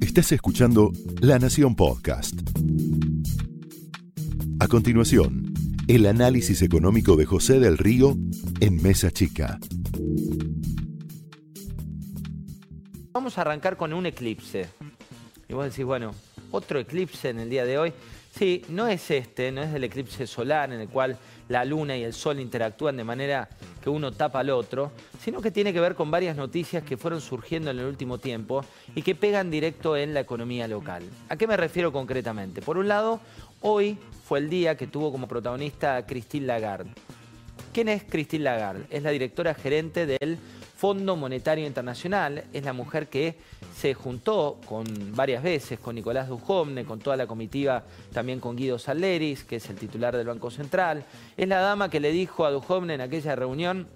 Estás escuchando La Nación Podcast. A continuación, el análisis económico de José del Río en Mesa Chica. Vamos a arrancar con un eclipse. Y vos decís, bueno, otro eclipse en el día de hoy. Sí, no es este, no es el eclipse solar en el cual la luna y el sol interactúan de manera que uno tapa al otro, sino que tiene que ver con varias noticias que fueron surgiendo en el último tiempo y que pegan directo en la economía local. ¿A qué me refiero concretamente? Por un lado, hoy fue el día que tuvo como protagonista Christine Lagarde. ¿Quién es Christine Lagarde? Es la directora gerente del Fondo Monetario Internacional, es la mujer que se juntó con varias veces con Nicolás Dujovne, con toda la comitiva, también con Guido Salleris, que es el titular del Banco Central. Es la dama que le dijo a Dujovne en aquella reunión,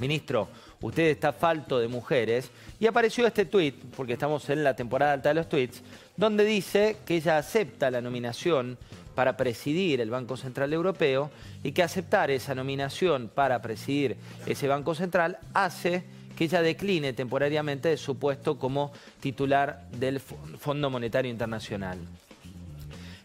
ministro, usted está falto de mujeres, y apareció este tuit, porque estamos en la temporada alta de los tweets, donde dice que ella acepta la nominación para presidir el Banco Central Europeo y que aceptar esa nominación para presidir ese Banco Central hace que ella decline temporariamente de su puesto como titular del Fondo Monetario Internacional.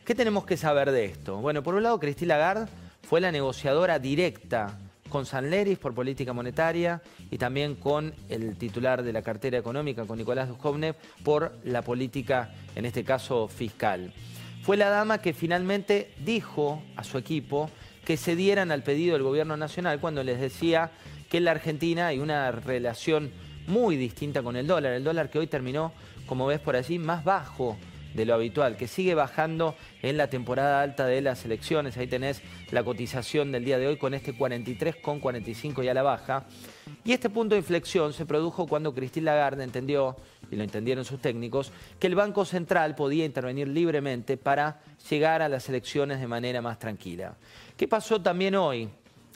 ¿Qué tenemos que saber de esto? Bueno, por un lado, Christine Lagarde fue la negociadora directa con Sanleris por política monetaria y también con el titular de la cartera económica, con Nicolás Dujovne, por la política, en este caso, fiscal fue la dama que finalmente dijo a su equipo que se dieran al pedido del gobierno nacional cuando les decía que en la Argentina hay una relación muy distinta con el dólar. El dólar que hoy terminó, como ves por allí, más bajo de lo habitual, que sigue bajando en la temporada alta de las elecciones. Ahí tenés la cotización del día de hoy con este 43,45 y a la baja. Y este punto de inflexión se produjo cuando Cristina Lagarde entendió, y lo entendieron sus técnicos, que el Banco Central podía intervenir libremente para llegar a las elecciones de manera más tranquila. ¿Qué pasó también hoy?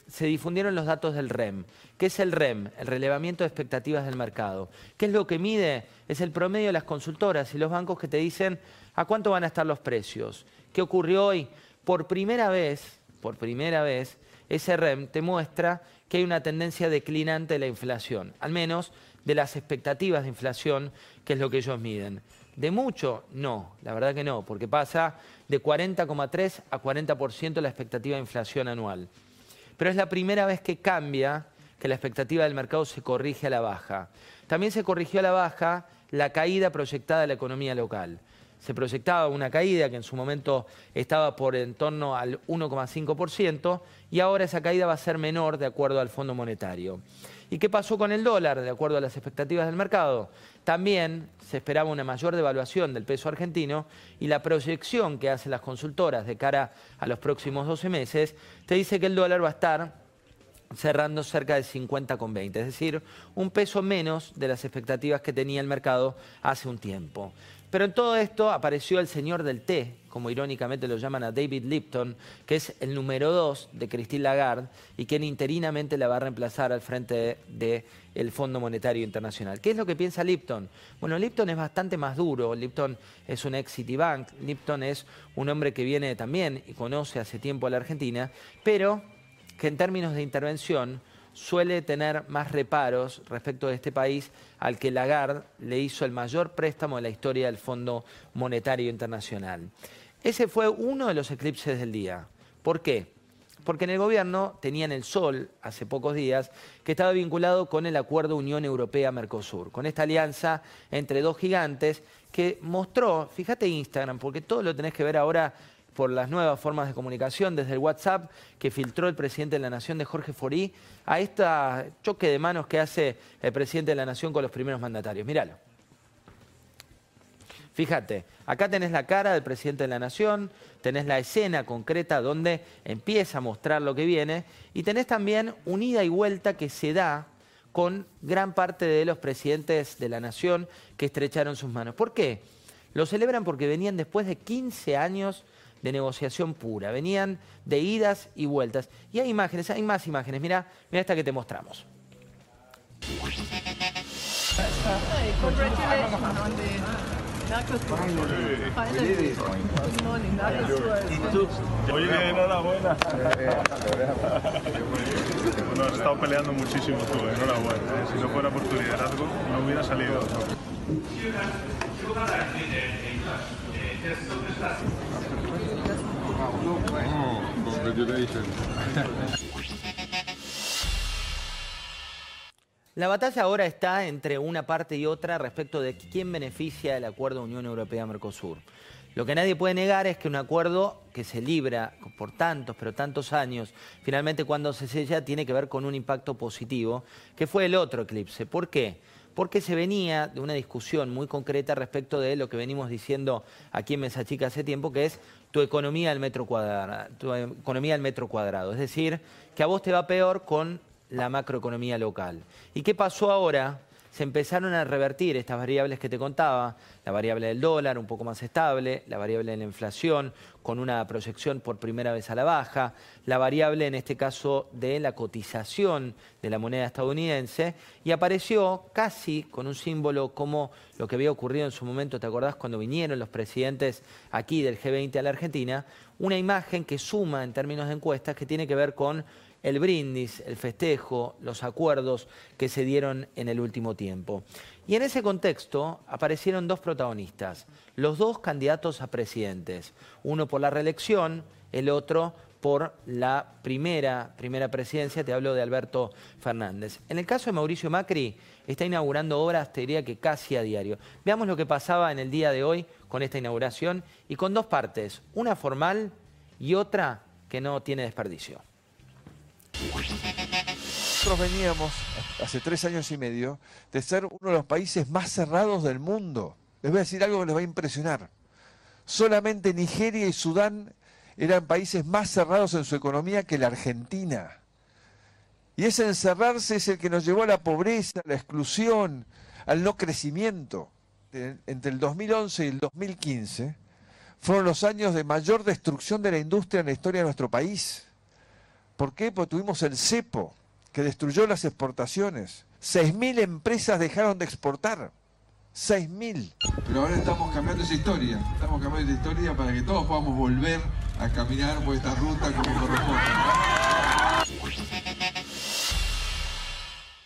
Se difundieron los datos del REM. ¿Qué es el REM? El relevamiento de expectativas del mercado. ¿Qué es lo que mide? Es el promedio de las consultoras y los bancos que te dicen a cuánto van a estar los precios. ¿Qué ocurrió hoy? Por primera vez, por primera vez, ese REM te muestra que hay una tendencia declinante de la inflación, al menos de las expectativas de inflación, que es lo que ellos miden. ¿De mucho? No, la verdad que no, porque pasa de 40,3 a 40% la expectativa de inflación anual pero es la primera vez que cambia, que la expectativa del mercado se corrige a la baja. También se corrigió a la baja la caída proyectada de la economía local. Se proyectaba una caída que en su momento estaba por en torno al 1,5% y ahora esa caída va a ser menor de acuerdo al Fondo Monetario. ¿Y qué pasó con el dólar de acuerdo a las expectativas del mercado? También se esperaba una mayor devaluación del peso argentino y la proyección que hacen las consultoras de cara a los próximos 12 meses te dice que el dólar va a estar cerrando cerca de 50,20, es decir, un peso menos de las expectativas que tenía el mercado hace un tiempo. Pero en todo esto apareció el señor del té, como irónicamente lo llaman a David Lipton, que es el número dos de Christine Lagarde y quien interinamente la va a reemplazar al frente del Fondo Monetario Internacional. ¿Qué es lo que piensa Lipton? Bueno, Lipton es bastante más duro. Lipton es un ex Citibank. Lipton es un hombre que viene también y conoce hace tiempo a la Argentina, pero que en términos de intervención suele tener más reparos respecto de este país al que Lagarde le hizo el mayor préstamo de la historia del Fondo Monetario Internacional. Ese fue uno de los eclipses del día. ¿Por qué? Porque en el gobierno tenían el sol hace pocos días que estaba vinculado con el acuerdo Unión Europea-Mercosur, con esta alianza entre dos gigantes que mostró, fíjate Instagram, porque todo lo tenés que ver ahora por las nuevas formas de comunicación, desde el WhatsApp que filtró el presidente de la Nación de Jorge Forí, a este choque de manos que hace el presidente de la Nación con los primeros mandatarios. Míralo. Fíjate, acá tenés la cara del presidente de la Nación, tenés la escena concreta donde empieza a mostrar lo que viene y tenés también un ida y vuelta que se da con gran parte de los presidentes de la Nación que estrecharon sus manos. ¿Por qué? Lo celebran porque venían después de 15 años de negociación pura. Venían de idas y vueltas. Y hay imágenes, hay más imágenes. Mira, mira esta que te mostramos. Oye, enhorabuena. Bueno, has estado peleando muchísimo tú, enhorabuena. Si no fuera por tu liderazgo, no hubiera salido. La batalla ahora está entre una parte y otra respecto de quién beneficia el acuerdo Unión Europea-Mercosur. Lo que nadie puede negar es que un acuerdo que se libra por tantos, pero tantos años, finalmente cuando se sella tiene que ver con un impacto positivo, que fue el otro eclipse. ¿Por qué? Porque se venía de una discusión muy concreta respecto de lo que venimos diciendo aquí en Mesa Chica hace tiempo, que es tu economía al metro cuadrado, tu economía al metro cuadrado. Es decir, que a vos te va peor con la macroeconomía local. ¿Y qué pasó ahora? Se empezaron a revertir estas variables que te contaba, la variable del dólar un poco más estable, la variable de la inflación con una proyección por primera vez a la baja, la variable en este caso de la cotización de la moneda estadounidense y apareció casi con un símbolo como lo que había ocurrido en su momento, ¿te acordás cuando vinieron los presidentes aquí del G20 a la Argentina? Una imagen que suma en términos de encuestas que tiene que ver con el brindis, el festejo, los acuerdos que se dieron en el último tiempo. Y en ese contexto aparecieron dos protagonistas, los dos candidatos a presidentes, uno por la reelección, el otro por la primera, primera presidencia, te hablo de Alberto Fernández. En el caso de Mauricio Macri, está inaugurando obras, te diría que casi a diario. Veamos lo que pasaba en el día de hoy con esta inauguración y con dos partes, una formal y otra que no tiene desperdicio. Nosotros veníamos hace tres años y medio de ser uno de los países más cerrados del mundo. Les voy a decir algo que les va a impresionar. Solamente Nigeria y Sudán eran países más cerrados en su economía que la Argentina. Y ese encerrarse es el que nos llevó a la pobreza, a la exclusión, al no crecimiento. Entre el 2011 y el 2015 fueron los años de mayor destrucción de la industria en la historia de nuestro país. ¿Por qué? Porque tuvimos el cepo, que destruyó las exportaciones. 6.000 empresas dejaron de exportar. 6.000. Pero ahora estamos cambiando esa historia. Estamos cambiando esa historia para que todos podamos volver a caminar por esta ruta como corresponde.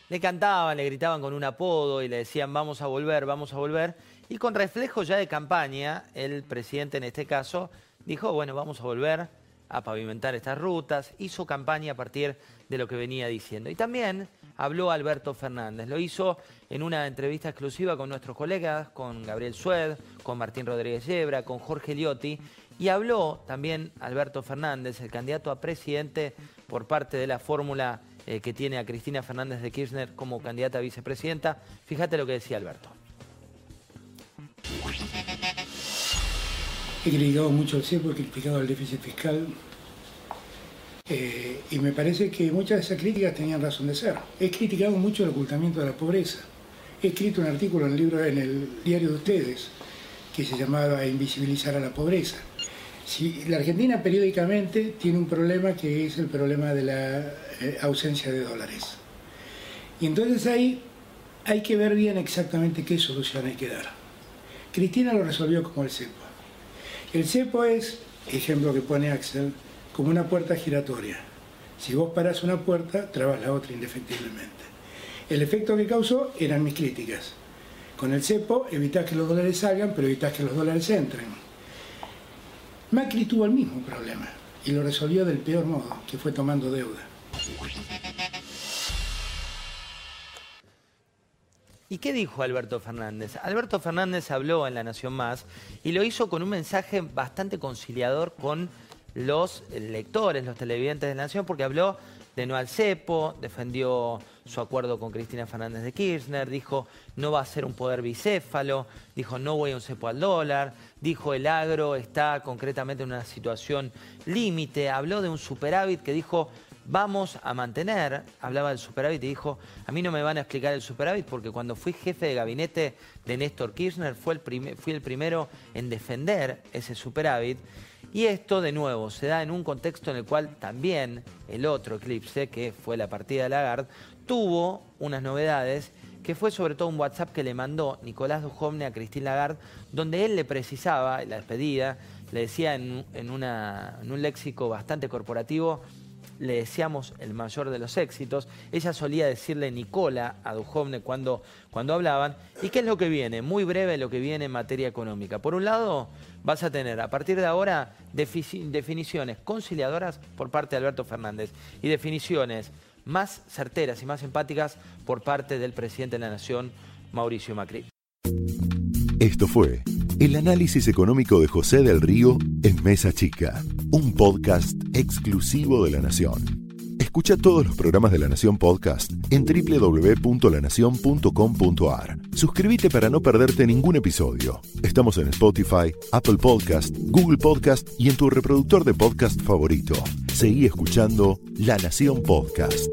Le cantaban, le gritaban con un apodo y le decían vamos a volver, vamos a volver. Y con reflejo ya de campaña, el presidente en este caso dijo, bueno, vamos a volver a pavimentar estas rutas, hizo campaña a partir de lo que venía diciendo. Y también habló Alberto Fernández, lo hizo en una entrevista exclusiva con nuestros colegas, con Gabriel Sued, con Martín Rodríguez Yebra, con Jorge Liotti, y habló también Alberto Fernández, el candidato a presidente por parte de la fórmula eh, que tiene a Cristina Fernández de Kirchner como candidata a vicepresidenta. Fíjate lo que decía Alberto. He criticado mucho el CEPO, he criticado el déficit fiscal eh, y me parece que muchas de esas críticas tenían razón de ser. He criticado mucho el ocultamiento de la pobreza. He escrito un artículo en el, libro, en el diario de ustedes que se llamaba Invisibilizar a la pobreza. La Argentina periódicamente tiene un problema que es el problema de la eh, ausencia de dólares. Y entonces ahí hay que ver bien exactamente qué solución hay que dar. Cristina lo resolvió como el CEPO. El cepo es, ejemplo que pone Axel, como una puerta giratoria. Si vos parás una puerta, trabas la otra indefectiblemente. El efecto que causó eran mis críticas. Con el cepo evitás que los dólares salgan, pero evitás que los dólares entren. Macri tuvo el mismo problema y lo resolvió del peor modo, que fue tomando deuda. ¿Y qué dijo Alberto Fernández? Alberto Fernández habló en La Nación Más y lo hizo con un mensaje bastante conciliador con los lectores, los televidentes de La Nación, porque habló de no al cepo, defendió su acuerdo con Cristina Fernández de Kirchner, dijo no va a ser un poder bicéfalo, dijo no voy a un cepo al dólar, dijo el agro está concretamente en una situación límite, habló de un superávit que dijo vamos a mantener, hablaba del superávit y dijo, a mí no me van a explicar el superávit porque cuando fui jefe de gabinete de Néstor Kirchner fue el fui el primero en defender ese superávit. Y esto, de nuevo, se da en un contexto en el cual también el otro eclipse, que fue la partida de Lagarde, tuvo unas novedades que fue sobre todo un WhatsApp que le mandó Nicolás Dujovne a Cristín Lagarde, donde él le precisaba, la despedida, le decía en, en un léxico bastante corporativo, le deseamos el mayor de los éxitos. Ella solía decirle Nicola a Duhovne cuando, cuando hablaban. ¿Y qué es lo que viene? Muy breve lo que viene en materia económica. Por un lado, vas a tener a partir de ahora definiciones conciliadoras por parte de Alberto Fernández y definiciones más certeras y más empáticas por parte del presidente de la Nación, Mauricio Macri. Esto fue el análisis económico de José del Río en Mesa Chica, un podcast exclusivo de La Nación. Escucha todos los programas de La Nación Podcast en www.lanacion.com.ar. Suscríbete para no perderte ningún episodio. Estamos en Spotify, Apple Podcast, Google Podcast y en tu reproductor de podcast favorito. Seguí escuchando La Nación Podcast.